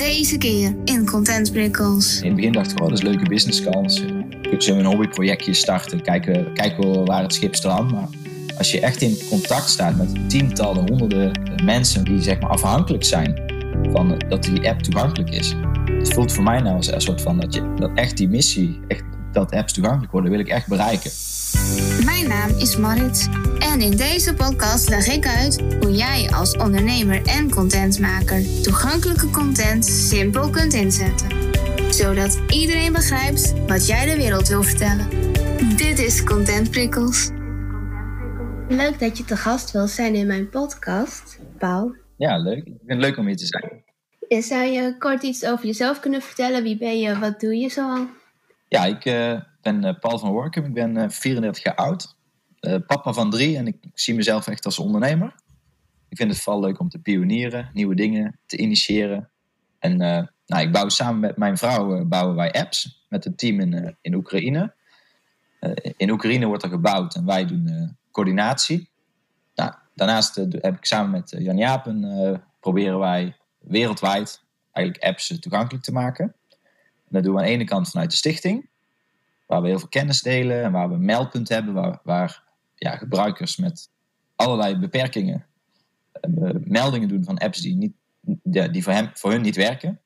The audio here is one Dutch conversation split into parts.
Deze keer in Content Prikkels. In het begin dacht ik, oh, dat is een leuke businesskans. Ik zo een hobbyprojectje starten, kijken, kijken waar het schip strandt. Maar als je echt in contact staat met tientallen, honderden mensen die zeg maar afhankelijk zijn van dat die app toegankelijk is. Het voelt voor mij nou als een soort van dat, je, dat echt die missie, echt, dat apps toegankelijk worden, wil ik echt bereiken. Mijn naam is Marit en in deze podcast leg ik uit hoe jij als ondernemer en contentmaker toegankelijke content simpel kunt inzetten. Zodat iedereen begrijpt wat jij de wereld wil vertellen. Dit is Content Prikkels. Leuk dat je te gast wil zijn in mijn podcast, Paul. Ja, leuk. Ik vind het leuk om hier te zijn. Zou je kort iets over jezelf kunnen vertellen? Wie ben je? Wat doe je zoal? Ja, ik uh, ben uh, Paul van Workum. Ik ben uh, 34 jaar oud. Papa van drie en ik, zie mezelf echt als ondernemer. Ik vind het vooral leuk om te pionieren, nieuwe dingen te initiëren. En nou, ik bouw samen met mijn vrouw bouwen wij apps met een team in, in Oekraïne. in Oekraïne wordt er gebouwd en wij doen coördinatie. Nou, daarnaast heb ik samen met Jan Japen proberen wij wereldwijd eigenlijk apps toegankelijk te maken. En dat doen we aan de ene kant vanuit de stichting, waar we heel veel kennis delen en waar we een meldpunt hebben, waar, waar ja, gebruikers met allerlei beperkingen uh, meldingen doen van apps die, niet, die voor, hem, voor hun niet werken.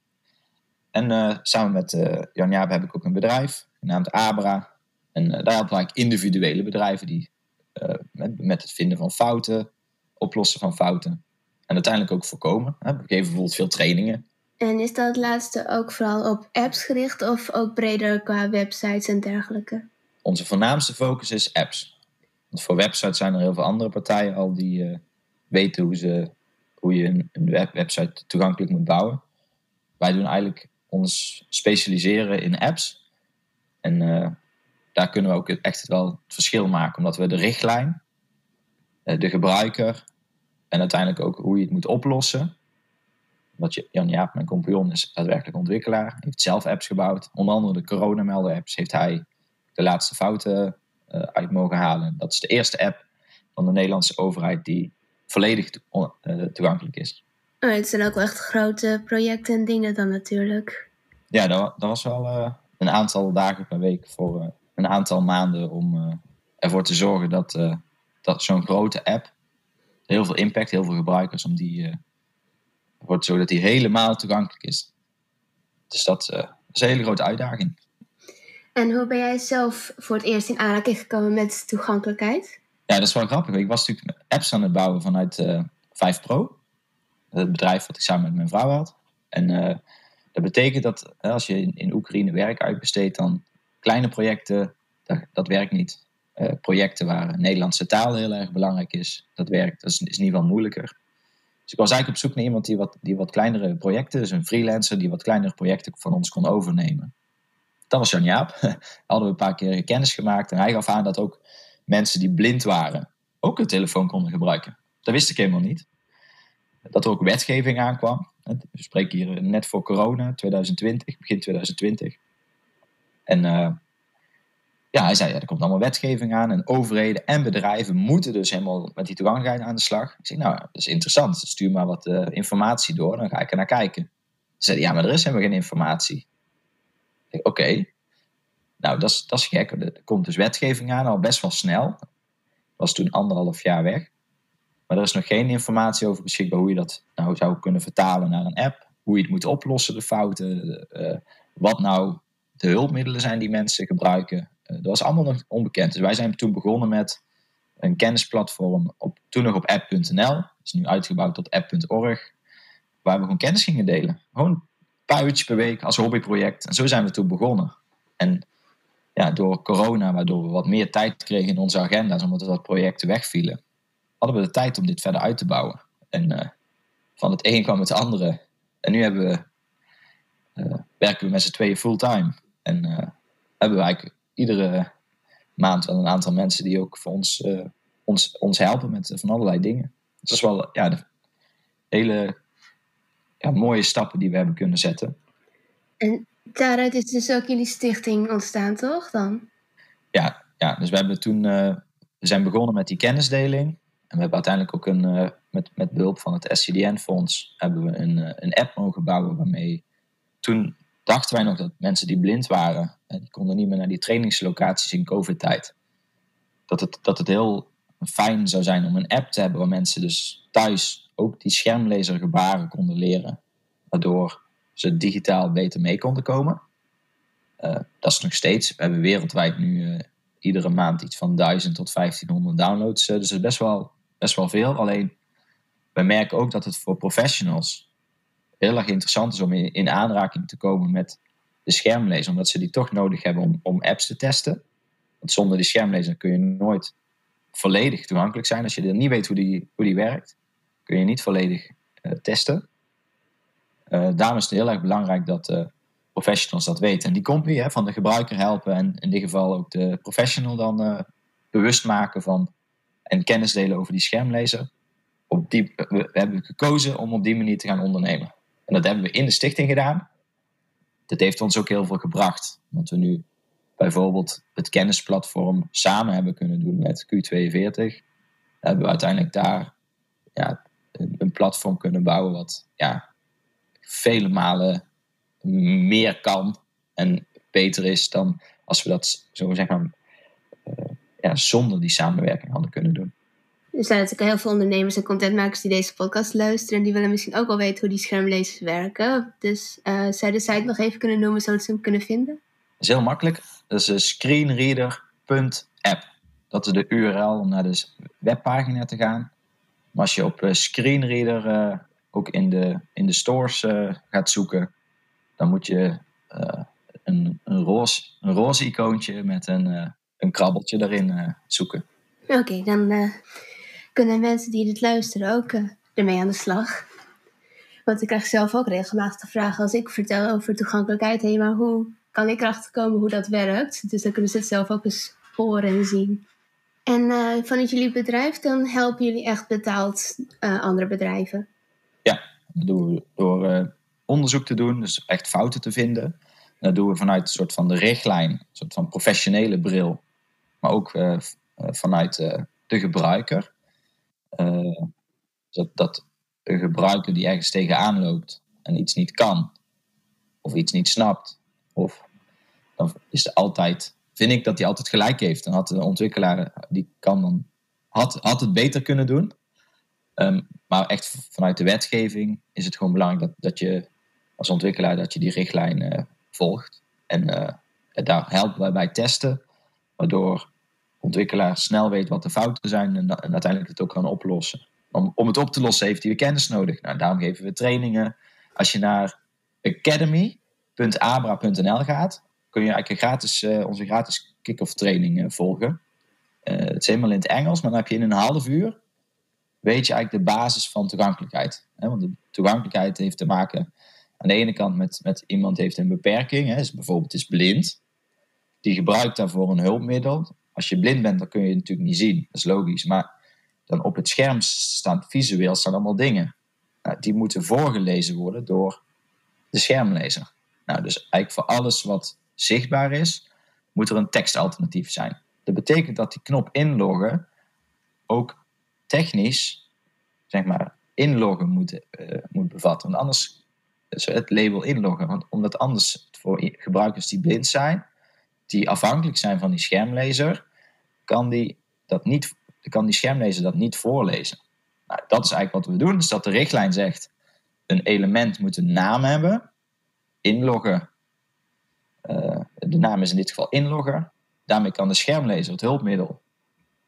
En uh, samen met uh, Jan Jaap heb ik ook een bedrijf, genaamd Abra. En daar helpen ik individuele bedrijven die met, met het vinden van fouten, oplossen van fouten, en uiteindelijk ook voorkomen. We geven bijvoorbeeld veel trainingen. En is dat laatste ook vooral op apps gericht of ook breder qua websites en dergelijke? Onze voornaamste focus is apps. Want voor websites zijn er heel veel andere partijen al die uh, weten hoe, ze, hoe je een, web website toegankelijk moet bouwen. Wij doen eigenlijk ons specialiseren in apps. En uh, daar kunnen we ook echt wel het verschil maken, omdat we de richtlijn, uh, de gebruiker en uiteindelijk ook hoe je het moet oplossen. Want Jan Jaap, mijn compagnon, is daadwerkelijk ontwikkelaar. Heeft zelf apps gebouwd. Onder andere de coronamelder-apps heeft hij de laatste fouten uit mogen halen. Dat is de eerste app van de Nederlandse overheid die volledig to uh, toegankelijk is. Oh, het zijn ook wel echt grote projecten en dingen dan natuurlijk. Ja, dat, dat was wel uh, een aantal dagen per week voor een aantal maanden om ervoor te zorgen dat, dat zo'n grote app heel veel impact, heel veel gebruikers, om die, wordt zodat die helemaal toegankelijk is. Dus dat, uh, is een hele grote uitdaging. En hoe ben jij zelf voor het eerst in aanraking gekomen met toegankelijkheid? Ja, dat is wel grappig. Ik was natuurlijk apps aan het bouwen vanuit uh, eh, 5 Pro. Het bedrijf wat ik samen met mijn vrouw had. En dat betekent dat als je in, in Oekraïne werk uitbesteedt, dan kleine projecten, dat, dat werkt niet. Eh, projecten waar Nederlandse taal heel erg belangrijk is. Dat werkt, dat is, is in ieder geval moeilijker. Dus ik was eigenlijk op zoek naar iemand die wat, die wat kleinere projecten, dus een freelancer die wat kleinere projecten van ons kon overnemen. Dat was Jan Jaap. Hadden we een paar keer kennis gemaakt en hij gaf aan dat ook mensen die blind waren ook een telefoon konden gebruiken. Dat wist ik helemaal niet. Dat er ook wetgeving aankwam. We spreken hier net voor corona, 2020, begin 2020. En uh, ja, hij zei, ja, er komt allemaal wetgeving aan en overheden en bedrijven moeten dus helemaal met die toegankelijkheid aan de slag. Ik zei, nou, dat is interessant. Stuur maar wat uh, informatie door, dan ga ik er naar kijken. Ze zei, ja, maar er is helemaal geen informatie. Oké, nou, dat is, dat is gek. Er komt dus wetgeving aan, al best wel snel. Was toen anderhalf jaar weg. Maar er is nog geen informatie over beschikbaar hoe je dat nou zou kunnen vertalen naar een app. Hoe je het moet oplossen, de fouten. Uh, wat nou de hulpmiddelen zijn die mensen gebruiken. Eh, dat was allemaal nog onbekend. Dus wij zijn toen begonnen met een kennisplatform, op, toen nog op app.nl. Dat is nu uitgebouwd tot app.org. Waar we gewoon kennis gingen delen. Gewoon paar per week als hobbyproject. En zo zijn we toen begonnen. En ja, door corona, waardoor we wat meer tijd kregen in onze agenda's, omdat er wat projecten wegvielen, hadden we de tijd om dit verder uit te bouwen. En uh, van het een kwam het andere. En nu hebben we, uh, werken we met z'n tweeën fulltime. En uh, hebben we eigenlijk iedere maand wel een aantal mensen die ook voor ons, ons, ons helpen met van allerlei dingen. Dus dat is wel ja, de hele ja, mooie stappen die we hebben kunnen zetten. En daaruit is dus ook jullie stichting ontstaan, toch dan? Ja, ja dus we hebben toen uh, we zijn begonnen met die kennisdeling. we hebben uiteindelijk ook een, uh, met, met behulp van het SCDN-fonds hebben we een, een app mogen bouwen waarmee toen dachten wij nog dat mensen die blind waren, en die konden niet meer naar die trainingslocaties in COVID-tijd, dat het, dat het heel fijn zou zijn om een app te hebben waar mensen dus thuis ook die schermlezergebaren konden leren, waardoor ze digitaal beter mee konden komen. Uh, dat is nog steeds. We hebben wereldwijd nu uh, iedere maand iets van 1000 tot 1500 downloads. Uh, dus dat is best wel, best wel veel. Alleen, we merken ook dat het voor professionals heel erg interessant is om in, in aanraking te komen met de schermlezer. Omdat ze die toch nodig hebben om, om apps te testen. Want zonder die schermlezer kun je nooit volledig toegankelijk zijn. Als je niet weet hoe die, hoe die werkt, kun je niet volledig testen. daarom is het heel erg belangrijk dat professionals dat weten. En die company hè, van de gebruiker helpen en in dit geval ook de professional dan bewust maken van en kennis delen over die schermlezer. Op die, we, hebben gekozen om op die manier te gaan ondernemen. En dat hebben we in de stichting gedaan. Dat heeft ons ook heel veel gebracht. Want we nu bijvoorbeeld het kennisplatform samen hebben kunnen doen met Q42. Hebben we uiteindelijk daar ja, platform kunnen bouwen wat ja, vele malen meer kan en beter is dan als we dat zo zeggen, uh, ja, zonder die samenwerking hadden kunnen doen. Er zijn natuurlijk heel veel ondernemers en contentmakers die deze podcast luisteren. En die willen misschien ook wel weten hoe die schermlezers werken. Dus uh, zou je de site nog even kunnen noemen zodat ze hem kunnen vinden? Dat is heel makkelijk. Dat is screenreader.app. Dat is de URL om naar de webpagina te gaan. Maar als je op uh, screenreader uh, ook in de, in de stores gaat zoeken, dan moet je een, een, roze, een roze icoontje met een, een krabbeltje uh, zoeken. Oké, dan kunnen mensen die dit luisteren ook ermee aan de slag. Want ik krijg zelf ook regelmatig vraag als ik vertel over toegankelijkheid. Hé, maar hoe kan ik erachter komen hoe dat werkt? Dus dan kunnen ze het zelf ook eens horen en zien. En vanuit jullie bedrijf, dan helpen jullie echt betaald andere bedrijven? Ja, dat doen we door onderzoek te doen, dus echt fouten te vinden. En dat doen we vanuit een soort van de richtlijn, een soort van professionele bril, maar ook vanuit de gebruiker. Dat, dat een gebruiker die ergens tegenaan loopt en iets niet kan, of iets niet snapt, of dan is het altijd, vind ik dat hij altijd gelijk heeft. Dan had de ontwikkelaar, die kan dan, had, had het beter kunnen doen. Um, maar echt vanuit de wetgeving is het gewoon belangrijk dat, dat je als ontwikkelaar dat je die richtlijn uh, volgt. En uh, daar helpen wij bij testen, waardoor ontwikkelaar snel weet wat de fouten zijn en, en, uiteindelijk het ook kan oplossen. Om, om het op te lossen heeft hij kennis nodig. Nou, daarom geven we trainingen. Als je naar academy.abra.nl gaat, kun je eigenlijk gratis, uh, onze gratis kick-off training volgen. het is helemaal in het Engels, maar dan heb je in een half uur weet je eigenlijk de basis van toegankelijkheid. Want de toegankelijkheid heeft te maken aan de ene kant met, met iemand heeft een beperking, hè, is bijvoorbeeld is blind. Die gebruikt daarvoor een hulpmiddel. Als je blind bent, dan kun je het natuurlijk niet zien. Dat is logisch. Maar dan op het scherm staan visueel staan allemaal dingen. Nou, die moeten voorgelezen worden door de schermlezer. Nou, dus eigenlijk voor alles wat zichtbaar is, moet er een tekstalternatief zijn. Dat betekent dat die knop inloggen ook technisch, zeg maar, inloggen moet, uh, moet bevatten. Want anders het label inloggen. Want omdat anders voor gebruikers die blind zijn, die afhankelijk zijn van die schermlezer, kan die, dat niet, kan die schermlezer dat niet voorlezen. Nou, dat is eigenlijk wat we doen. Dus dat de richtlijn zegt, een element moet een naam hebben. Inloggen, de naam is in dit geval inloggen. Daarmee kan de schermlezer, het hulpmiddel,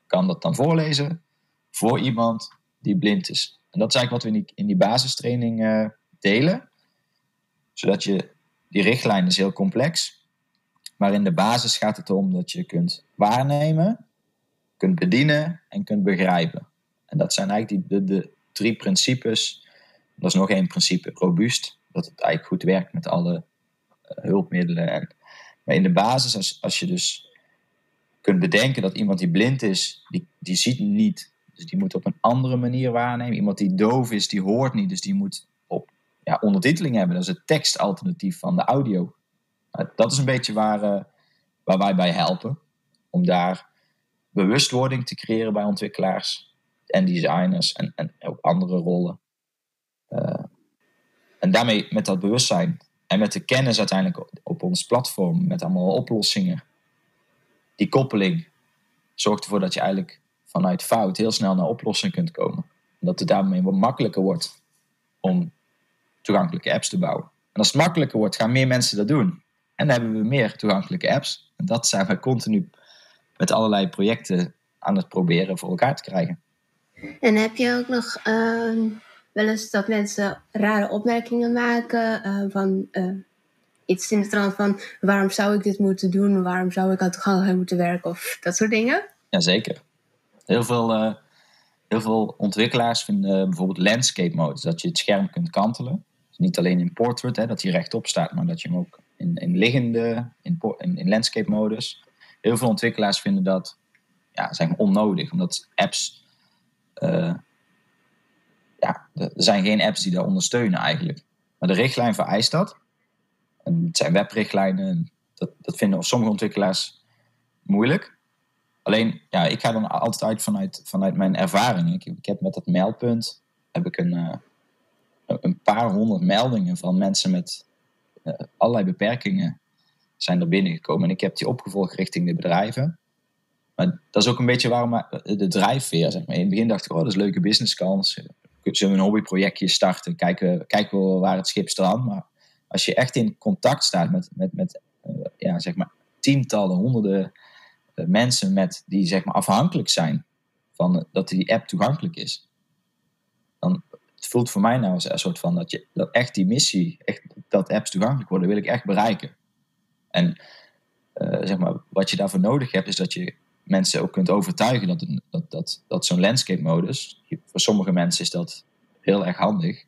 kan dat dan voorlezen voor iemand die blind is. En dat is eigenlijk wat we in die, in die basistraining uh, delen zodat je, die richtlijn is heel complex. Maar in de basis gaat het om dat je kunt waarnemen, kunt bedienen en kunt begrijpen. En dat zijn eigenlijk die, de, de drie principes. Dat is nog één principe, robuust. Dat het eigenlijk goed werkt met alle hulpmiddelen. En, maar in de basis, als, als je dus kunt bedenken dat iemand die blind is, die, die ziet niet. Dus die moet op een andere manier waarnemen. Iemand die doof is, die hoort niet. Dus die moet ja, ondertiteling hebben. Dat is het tekstalternatief van de audio. Nou, dat is een beetje waar, uh, waar wij bij helpen. Om daar bewustwording te creëren bij ontwikkelaars. en designers en, en ook andere rollen. Uh, en daarmee met dat bewustzijn en met de kennis uiteindelijk op, ons platform, met allemaal oplossingen, die koppeling zorgt ervoor dat je eigenlijk vanuit fout heel snel naar oplossing kunt komen. En dat het daarmee wat makkelijker wordt om toegankelijke apps te bouwen. En als het makkelijker wordt, gaan meer mensen dat doen. En dan hebben we meer toegankelijke apps. En dat zijn we continu met allerlei projecten aan het proberen voor elkaar te krijgen. En heb je ook nog uh, wel eens dat mensen rare opmerkingen maken uh, van uh, iets in de trant van waarom zou ik dit moeten doen, waarom zou ik aan toegankelijkheid moeten werken of dat soort dingen? Jazeker. Heel veel, uh, heel veel ontwikkelaars vinden bijvoorbeeld landscape mode, dat je het scherm kunt kantelen. Dus niet alleen in portrait, hè, dat hij rechtop staat, maar dat je hem ook in, in liggende, in, in, landscape modus. Heel veel ontwikkelaars vinden dat ja, zeg onnodig, omdat apps. Ja, er zijn geen apps die dat ondersteunen eigenlijk. Maar de richtlijn vereist dat. En het zijn webrichtlijnen. Dat, dat vinden sommige ontwikkelaars moeilijk. Alleen, ja, ik ga dan altijd uit vanuit, vanuit mijn ervaring. Ik, ik heb met dat meldpunt heb ik een, uh, een paar honderd meldingen van mensen met uh, allerlei beperkingen zijn er binnengekomen. En ik heb die opgevolgd richting de bedrijven. Maar dat is ook een beetje waarom eh, de drijfveer, zeg maar. In het begin dacht ik, oh, dat is een leuke businesskans. Zullen we een hobbyprojectje starten? Kijken, kijken we waar het schip strandt. Maar als je echt in contact staat met, met, met uh, ja, zeg maar tientallen, honderden uh, mensen met, die zeg maar afhankelijk zijn van dat die app toegankelijk is. Dan het voelt voor mij nou een soort van dat, je, dat echt die missie, echt, dat apps toegankelijk worden, wil ik echt bereiken. En zeg maar, wat je daarvoor nodig hebt, is dat je mensen ook kunt overtuigen dat, dat, dat, dat zo'n landscape modus, voor sommige mensen is dat heel erg handig.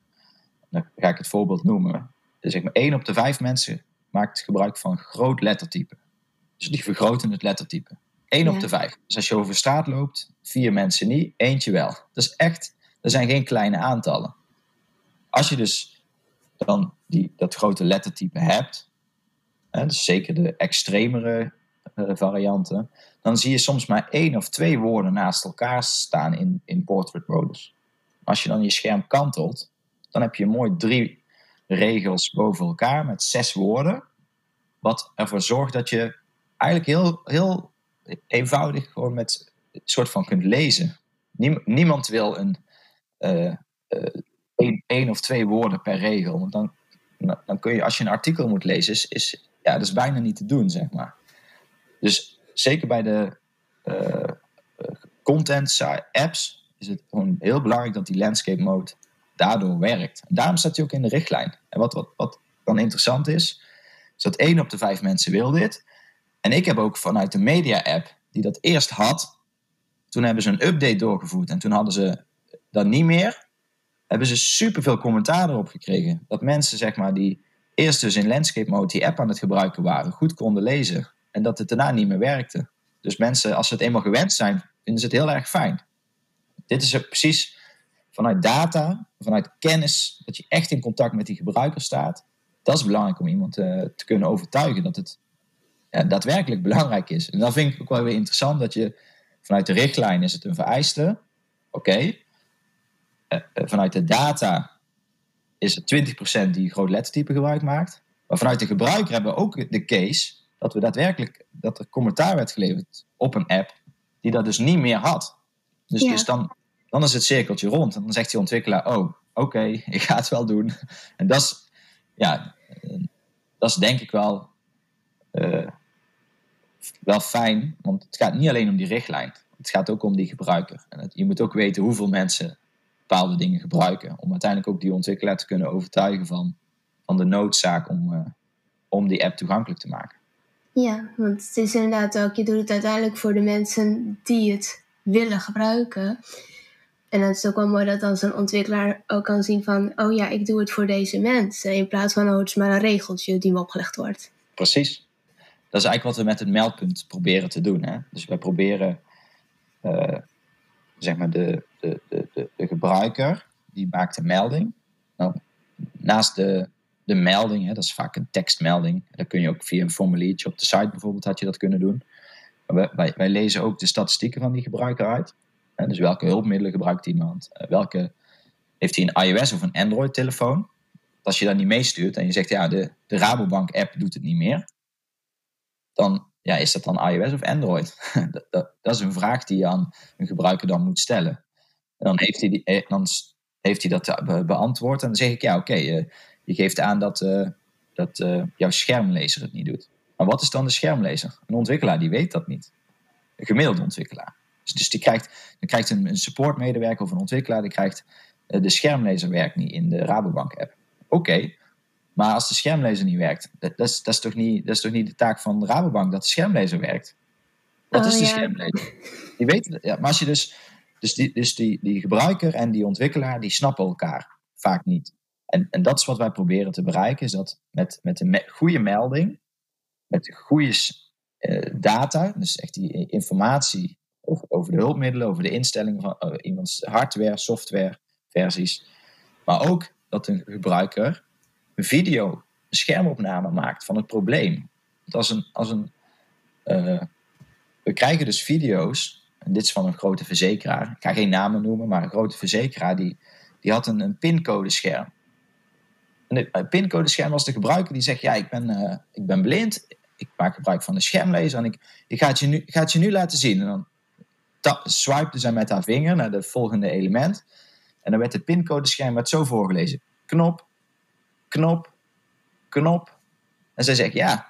Dan ga ik het voorbeeld noemen. Dus zeg maar, één op de vijf mensen maakt gebruik van groot lettertype. Dus die vergroten het lettertype. Eén ja. op de vijf. Dus als je over straat loopt, vier mensen niet, eentje wel. Dat is echt, er zijn geen kleine aantallen. Als je dus dan die, dat grote lettertype hebt, hè, dus zeker de extremere uh, varianten, dan zie je soms maar één of twee woorden naast elkaar staan in, in portrait modus. Als je dan je scherm kantelt, dan heb je mooi drie regels boven elkaar met zes woorden. Wat ervoor zorgt dat je eigenlijk heel, heel eenvoudig gewoon met een soort van kunt lezen. niemand wil een uh, één of twee woorden per regel. Want dan, dan kun je, als je een artikel moet lezen, is, is, ja, dat is bijna niet te doen, zeg maar. Dus zeker bij de uh, content apps is het gewoon heel belangrijk dat die landscape mode daardoor werkt. Daarom staat hij ook in de richtlijn. En wat, wat, wat dan interessant is, is dat één op de vijf mensen wil dit. En ik heb ook vanuit de media app, die dat eerst had, toen hebben ze een update doorgevoerd en toen hadden ze dat niet meer. Hebben ze superveel commentaar erop gekregen. Dat mensen, zeg maar, die eerst dus in landscape mode die app aan het gebruiken waren, goed konden lezen. En dat het daarna niet meer werkte. Dus mensen, als ze het eenmaal gewend zijn, vinden ze het heel erg fijn. Dit is precies vanuit data, vanuit kennis, dat je echt in contact met die gebruiker staat. Dat is belangrijk om iemand uh, te kunnen overtuigen dat het ja, daadwerkelijk belangrijk is. En dan vind ik ook wel weer interessant dat je vanuit de richtlijn is het een vereiste. Oké. Uh, uh, vanuit de data is het 20% die groot lettertype gebruik maakt. Maar vanuit de gebruiker hebben we ook de case dat we daadwerkelijk dat er commentaar werd geleverd op een app die dat dus niet meer had. Dus, ja. dus dan, dan is het cirkeltje rond. En dan zegt die ontwikkelaar, oh, oké, okay, ik ga het wel doen. En dat is, ja, dat is denk ik wel, uh, wel fijn. Want het gaat niet alleen om die richtlijn. Het gaat ook om die gebruiker. En het, je moet ook weten hoeveel mensen bepaalde dingen gebruiken. Om uiteindelijk ook die ontwikkelaar te kunnen overtuigen van, van de noodzaak om, uh, om die app toegankelijk te maken. Ja, want het is inderdaad ook, je doet het uiteindelijk voor de mensen die het willen gebruiken. En dan is het ook wel mooi dat dan zo'n ontwikkelaar ook kan zien van, oh ja, ik doe het voor deze mensen. In plaats van, oh, het is maar een regeltje die me opgelegd wordt. Precies. Dat is eigenlijk wat we met het meldpunt proberen te doen. Hè? Dus wij proberen, uh, zeg maar, de, de, de, de, gebruiker, die maakt een melding. Nou, naast de de melding, hè, dat is vaak een tekstmelding. Dat kun je ook via een formuliertje op de site bijvoorbeeld had je dat kunnen doen. wij, wij, lezen ook de statistieken van die gebruiker uit. dus welke hulpmiddelen gebruikt iemand? Uh, welke, heeft hij een iOS of een Android-telefoon? Als je dat niet meestuurt en je zegt, ja, de, de Rabobank-app doet het niet meer, dan ja, is dat dan iOS of Android? dat, dat, is een vraag die je aan een gebruiker dan moet stellen. En dan heeft hij, die, eh, dan heeft hij dat beantwoord en dan zeg ik, ja, oké, okay, je geeft aan dat, uh, dat uh, jouw schermlezer het niet doet. Maar wat is dan de schermlezer? Een ontwikkelaar die weet dat niet. Een gemiddelde ontwikkelaar. Dus, dus die krijgt, dan krijgt een, een supportmedewerker of een ontwikkelaar, die krijgt uh, de schermlezer werkt niet in de Rabobank app. Oké, maar als de schermlezer niet werkt, dat, dat, is, dat, is toch niet, dat is toch niet de taak van de Rabobank dat de schermlezer werkt? Wat oh, is de ja. schermlezer? Die weet, ja, maar als je dus, dus, die, dus die, die gebruiker en die ontwikkelaar, die snappen elkaar vaak niet. En, en dat is wat wij proberen te bereiken, is dat met, met een goede melding, met goede uh, data, dus echt die informatie over, over de hulpmiddelen, over de instellingen van uh, iemands hardware, software, versies, maar ook dat een gebruiker een video, een schermopname maakt van het probleem. Want als een, als een, we krijgen dus video's, en dit is van een grote verzekeraar, ik ga geen namen noemen, maar een grote verzekeraar, die, die had een, een pincodescherm. En het pincodescherm was de gebruiker die zegt, ja, ik ben, uh, ik ben blind, ik maak gebruik van een schermlezer en ik, ik ga, het je nu, ga je nu laten zien. En dan swipte zij met haar vinger naar het volgende element. En dan werd het pincodescherm met zo voorgelezen. Knop, knop, knop. En zij zegt, ja,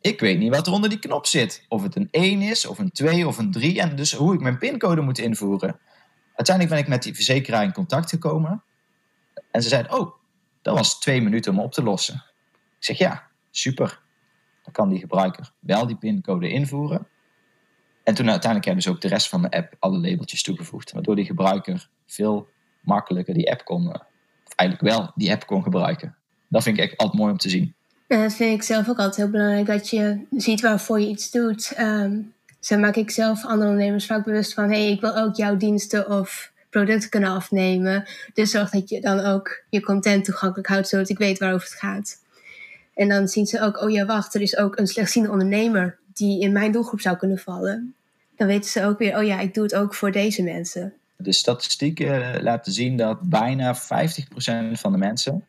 ik weet niet wat er onder die knop zit. Of het een 1 is, of een 2, of een 3. En dus hoe ik mijn pincode moet invoeren. Uiteindelijk ben ik met die verzekeraar in contact gekomen. En ze zei, oh, dat was twee minuten om op te lossen. Ik zeg, ja, super. Dan kan die gebruiker wel die pincode invoeren. En toen uiteindelijk hebben ze ook de rest van de app alle labeltjes toegevoegd. Waardoor die gebruiker veel makkelijker die app kon, of eigenlijk wel die app kon gebruiken dat vind ik echt altijd mooi om te zien. Ja, dat vind ik zelf ook altijd heel belangrijk, dat je ziet waarvoor je iets doet. Um, zo maak ik zelf andere ondernemers vaak bewust van, hé, hey, ik wil ook jouw diensten of producten kunnen afnemen. Dus zorg dat je dan ook je content toegankelijk houdt, zodat ik weet waarover het gaat. En dan zien ze ook, oh ja, wacht, er is ook een slechtziende ondernemer die in mijn doelgroep zou kunnen vallen. Dan weten ze ook weer, oh ja, ik doe het ook voor deze mensen. De statistieken laten zien dat bijna 50% van de mensen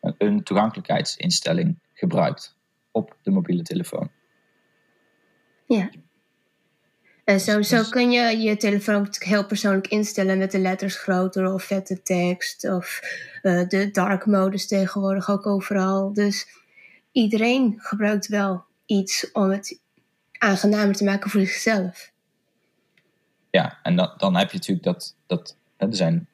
een toegankelijkheidsinstelling gebruikt op de mobiele telefoon. Ja. En zo, zo kun je je telefoon heel persoonlijk instellen met de letters groter of vette tekst of uh, de dark modus tegenwoordig ook overal. Dus iedereen gebruikt wel iets om het aangenamer te maken voor zichzelf. Ja, en dan, dan heb je natuurlijk dat, dat er zijn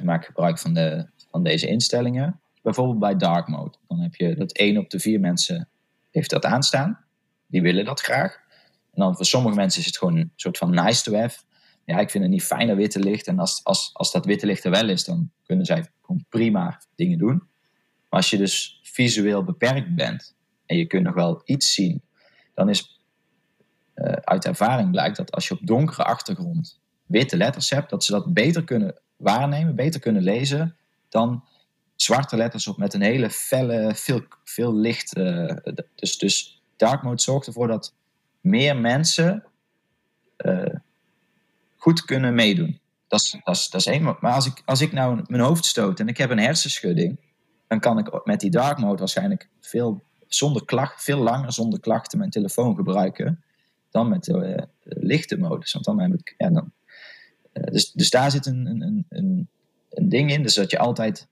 50% maakt gebruik van, de, van deze instellingen bijvoorbeeld bij dark mode. Dan heb je dat één op de vier mensen heeft dat aanstaan. Die willen dat graag. En dan voor sommige mensen is het gewoon een soort van nice to have. Ja, ik vind het niet fijn dat witte licht. En als, als, als dat witte licht er wel is, dan kunnen zij gewoon prima dingen doen. Maar als je dus visueel beperkt bent en je kunt nog wel iets zien, dan is uh, uit ervaring blijkt dat als je op donkere achtergrond witte letters hebt, dat ze dat beter kunnen waarnemen, beter kunnen lezen dan zwarte letters op met een hele felle, veel, veel licht. Uh, dus, dus dark mode zorgt ervoor dat meer mensen uh, goed kunnen meedoen. Dat is, dat is, dat is één. Maar als ik, als ik nou mijn hoofd stoot en ik heb een hersenschudding, dan kan ik met die dark mode waarschijnlijk veel, zonder klacht, veel langer zonder klachten mijn telefoon gebruiken dan met de, uh, lichte modus. Want dan heb ik. Ja, dan, dus, dus daar zit een, een, een, een ding in. Dus dat je altijd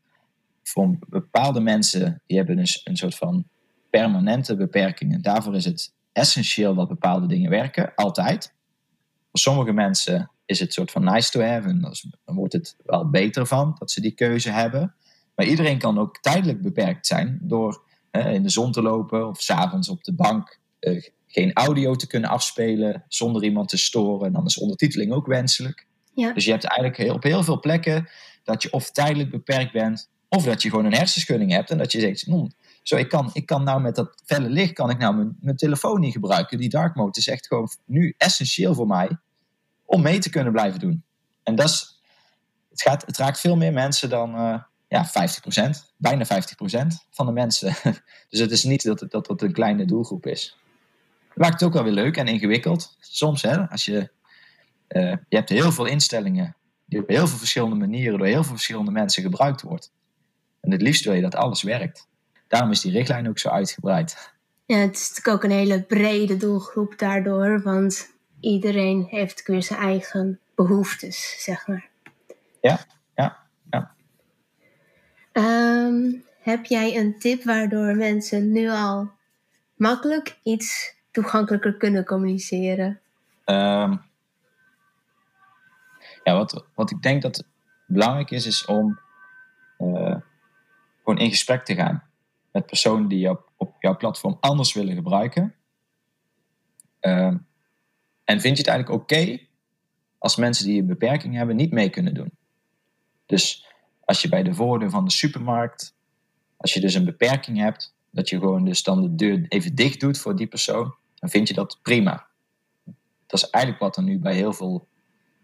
voor bepaalde mensen, die hebben dus een soort van permanente beperkingen. Daarvoor is het essentieel dat bepaalde dingen werken, altijd. Voor sommige mensen is het een soort van nice to have en dan wordt het wel beter van dat ze die keuze hebben. Maar iedereen kan ook tijdelijk beperkt zijn door in de zon te lopen of s'avonds op de bank eh, geen audio te kunnen afspelen zonder iemand te storen. Dan is ondertiteling ook wenselijk. Ja. Dus je hebt eigenlijk op heel veel plekken dat je of tijdelijk beperkt bent of dat je gewoon een hersenschudding hebt en dat je zegt, hm, zo, ik kan, ik kan nou met dat felle licht kan ik nou mijn, mijn telefoon niet gebruiken. Die dark mode is echt gewoon nu essentieel voor mij om mee te kunnen blijven doen. En dat is, het, gaat, het raakt veel meer mensen dan uh, ja, 50%, bijna 50% van de mensen. dus het is niet dat het, dat het een kleine doelgroep is. maakt het ook wel weer leuk en ingewikkeld. Soms, hè, als je je hebt heel veel instellingen die op heel veel verschillende manieren door heel veel verschillende mensen gebruikt wordt. En het liefst wil je dat alles werkt. Daarom is die richtlijn ook zo uitgebreid. Ja, het is natuurlijk ook een hele brede doelgroep daardoor, want iedereen heeft weer zijn eigen behoeftes, zeg maar. Ja, ja, ja. Ehm, heb jij een tip waardoor mensen nu al makkelijk iets toegankelijker kunnen communiceren? Um, ja, wat, wat ik denk dat belangrijk is, is om uh, gewoon in gesprek te gaan met personen die jou, op jouw platform anders willen gebruiken. Uh, en vind je het eigenlijk oké als mensen die een beperking hebben niet mee kunnen doen? Dus als je bij de voordeur van de supermarkt, als je dus een beperking hebt, dat je gewoon dus dan de deur even dicht doet voor die persoon, dan vind je dat prima. Dat is eigenlijk wat er nu bij heel veel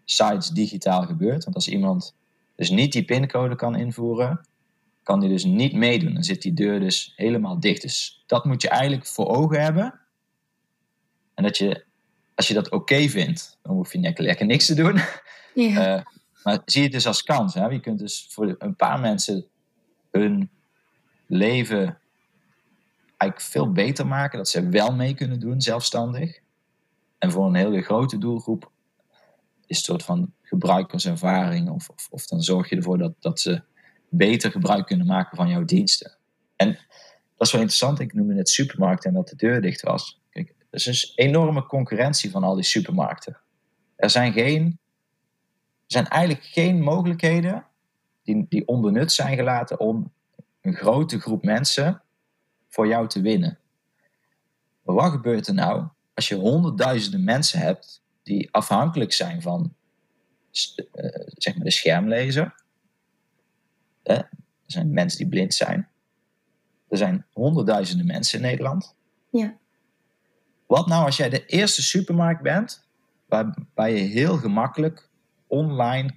sites digitaal gebeurt. Want als iemand dus niet die pincode kan invoeren, kan die dus niet meedoen. Dan zit die deur dus helemaal dicht. Dus dat moet je eigenlijk voor ogen hebben. En dat je, als je dat oké vindt, dan hoef je lekker, lekker niks te doen. Uh, maar zie het dus als kans. Hè? Je kunt dus voor een paar mensen hun leven eigenlijk veel beter maken. Dat ze wel mee kunnen doen, zelfstandig. En voor een hele grote doelgroep is een soort van gebruikerservaring. Of, of, of, dan zorg je ervoor dat, dat ze beter gebruik kunnen maken van jouw diensten. En dat is wel interessant. Ik noemde net supermarkt en dat de deur dicht was. Kijk, er is dus enorme concurrentie van al die supermarkten. Er zijn, geen, zijn eigenlijk geen mogelijkheden die, die onbenut zijn gelaten om een grote groep mensen voor jou te winnen. Maar wat gebeurt er nou als je honderdduizenden mensen hebt die afhankelijk zijn van uh, zeg maar de schermlezer? Er zijn mensen die blind zijn. Er zijn honderdduizenden mensen in Nederland. Ja. Wat nou als jij de eerste supermarkt bent, waar, je heel gemakkelijk online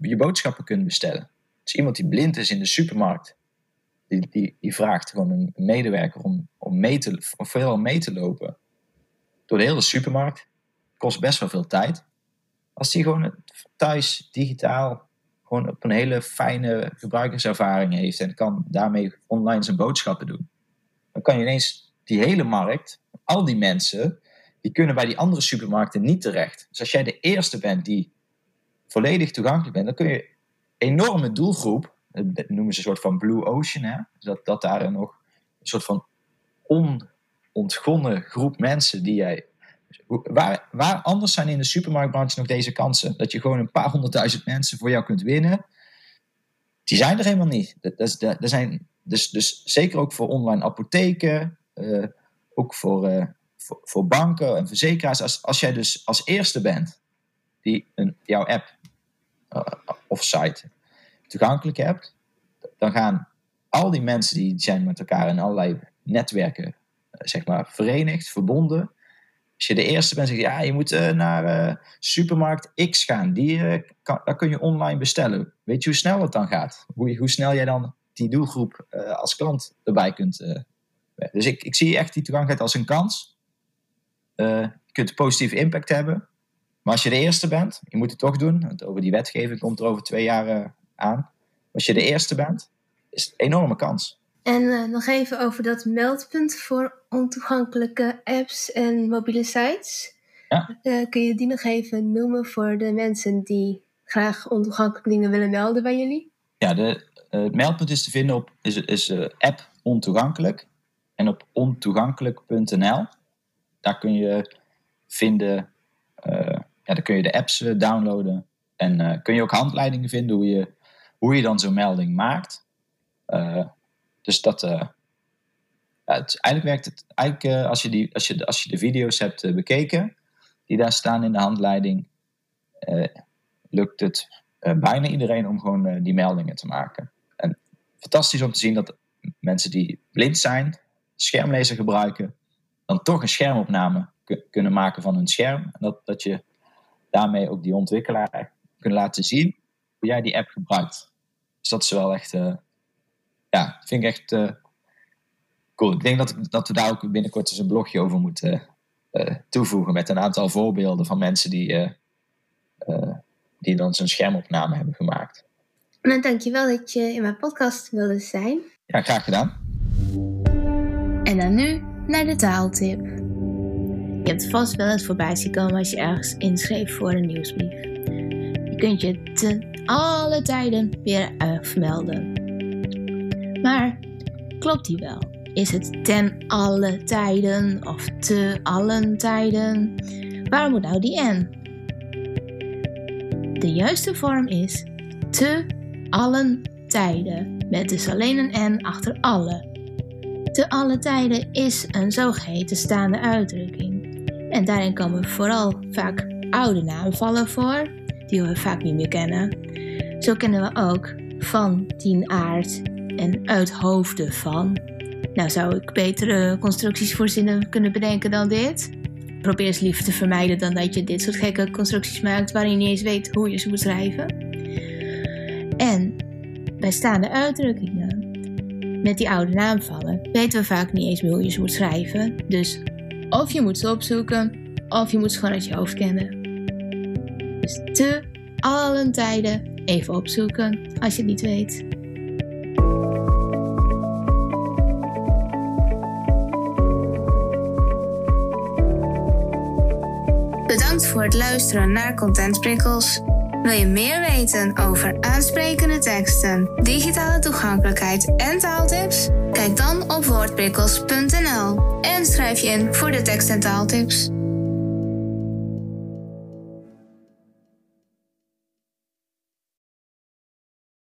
je boodschappen kunt bestellen? Dus iemand die blind is in de supermarkt, die, die, die vraagt gewoon een medewerker om, om, mee te, om veel mee te lopen door de hele supermarkt. Kost best wel veel tijd. Als die gewoon thuis digitaal gewoon op een hele fijne gebruikerservaring heeft en kan daarmee online zijn boodschappen doen. Dan kan je ineens die hele markt, al die mensen, die kunnen bij die andere supermarkten niet terecht. Dus als jij de eerste bent die volledig toegankelijk bent, dan kun je enorme doelgroep, dat noemen ze een soort van blue ocean, hè? Dat, dat daar nog een soort van onontgonnen groep mensen die jij Waar, waar anders zijn in de supermarktbranche nog deze kansen? Dat je gewoon een paar honderdduizend mensen voor jou kunt winnen. Die zijn er helemaal niet. Dat, dat, zijn, dus, dus zeker ook voor online apotheken, uh, ook voor, uh, voor, voor, banken en verzekeraars. Als, als jij dus als eerste bent die een, jouw app uh, of site toegankelijk hebt, dan gaan al die mensen die zijn met elkaar in allerlei netwerken zeg maar, verenigd, verbonden. Als je de eerste bent, zeg je, ja, je moet uh, naar uh, supermarkt X gaan. Die, uh, kan, daar kun je online bestellen. Weet je hoe snel het dan gaat? Hoe, hoe snel jij dan die doelgroep als klant erbij kunt. dus ik, ik zie echt die toegankelijkheid als een kans. je kunt positieve impact hebben. Maar als je de eerste bent, je moet het toch doen. Want over die wetgeving komt er over twee jaar aan. Als je de eerste bent, is het een enorme kans. En uh, nog even over dat meldpunt voor ontoegankelijke apps en mobiele sites. Ja. Uh, kun je die nog even noemen voor de mensen die graag ontoegankelijke dingen willen melden bij jullie? Ja, de, uh, het meldpunt is te vinden op is, is app ontoegankelijk en op ontoegankelijk.nl. Daar kun je vinden, ja, daar kun je de apps downloaden en kun je ook handleidingen vinden hoe je, hoe je dan zo'n melding maakt. Dus dat. Uh, ja, eigenlijk werkt het. Eigenlijk, uh, als, je die, als, je, als je de video's hebt uh, bekeken, die daar staan in de handleiding, lukt het bijna iedereen om gewoon die meldingen te maken. En fantastisch om te zien dat mensen die blind zijn, schermlezer gebruiken, dan toch een schermopname kunnen maken van hun scherm. En dat, dat je daarmee ook die ontwikkelaar kunt laten zien hoe jij die app gebruikt. Dus dat is wel echt ja, vind ik echt uh, cool. Ik denk dat, dat we daar ook binnenkort eens een blogje over moeten eh, toevoegen met een aantal voorbeelden van mensen die, eh, eh, die dan zijn schermopname hebben gemaakt. Nou, dankjewel dat je in mijn podcast wilde zijn. Ja, graag gedaan. En dan nu naar de taaltip. Je hebt vast wel eens voorbij zien komen als je ergens inschreef voor een nieuwsbrief. Je kunt je te alle tijden weer vermelden. Maar klopt die wel? Is het ten alle tijden of te allen tijden? Waar moet nou die N? De juiste vorm is te allen tijden, met dus alleen een N achter alle. Te alle tijden is een zogeheten staande uitdrukking. En daarin komen vooral vaak oude naamvallen voor, die we vaak niet meer kennen. Zo kennen we ook van, tien aard en uit hoofden van. Nou zou ik betere constructies voor zinnen kunnen bedenken dan dit. Probeer eens liever te vermijden dan dat je dit soort gekke constructies maakt waarin je niet eens weet hoe je ze moet schrijven. En bij staande uitdrukkingen met die oude naamvallen weten we vaak niet eens meer hoe je ze moet schrijven. Dus of je moet ze opzoeken of je moet ze gewoon uit je hoofd kennen. Dus te allen tijden even opzoeken als je het niet weet. Voor het luisteren naar Content Prikkels. Wil je meer weten over aansprekende teksten, digitale toegankelijkheid en taaltips? Kijk dan op woordprikkels.nl en schrijf je in voor de tekst- en taaltips.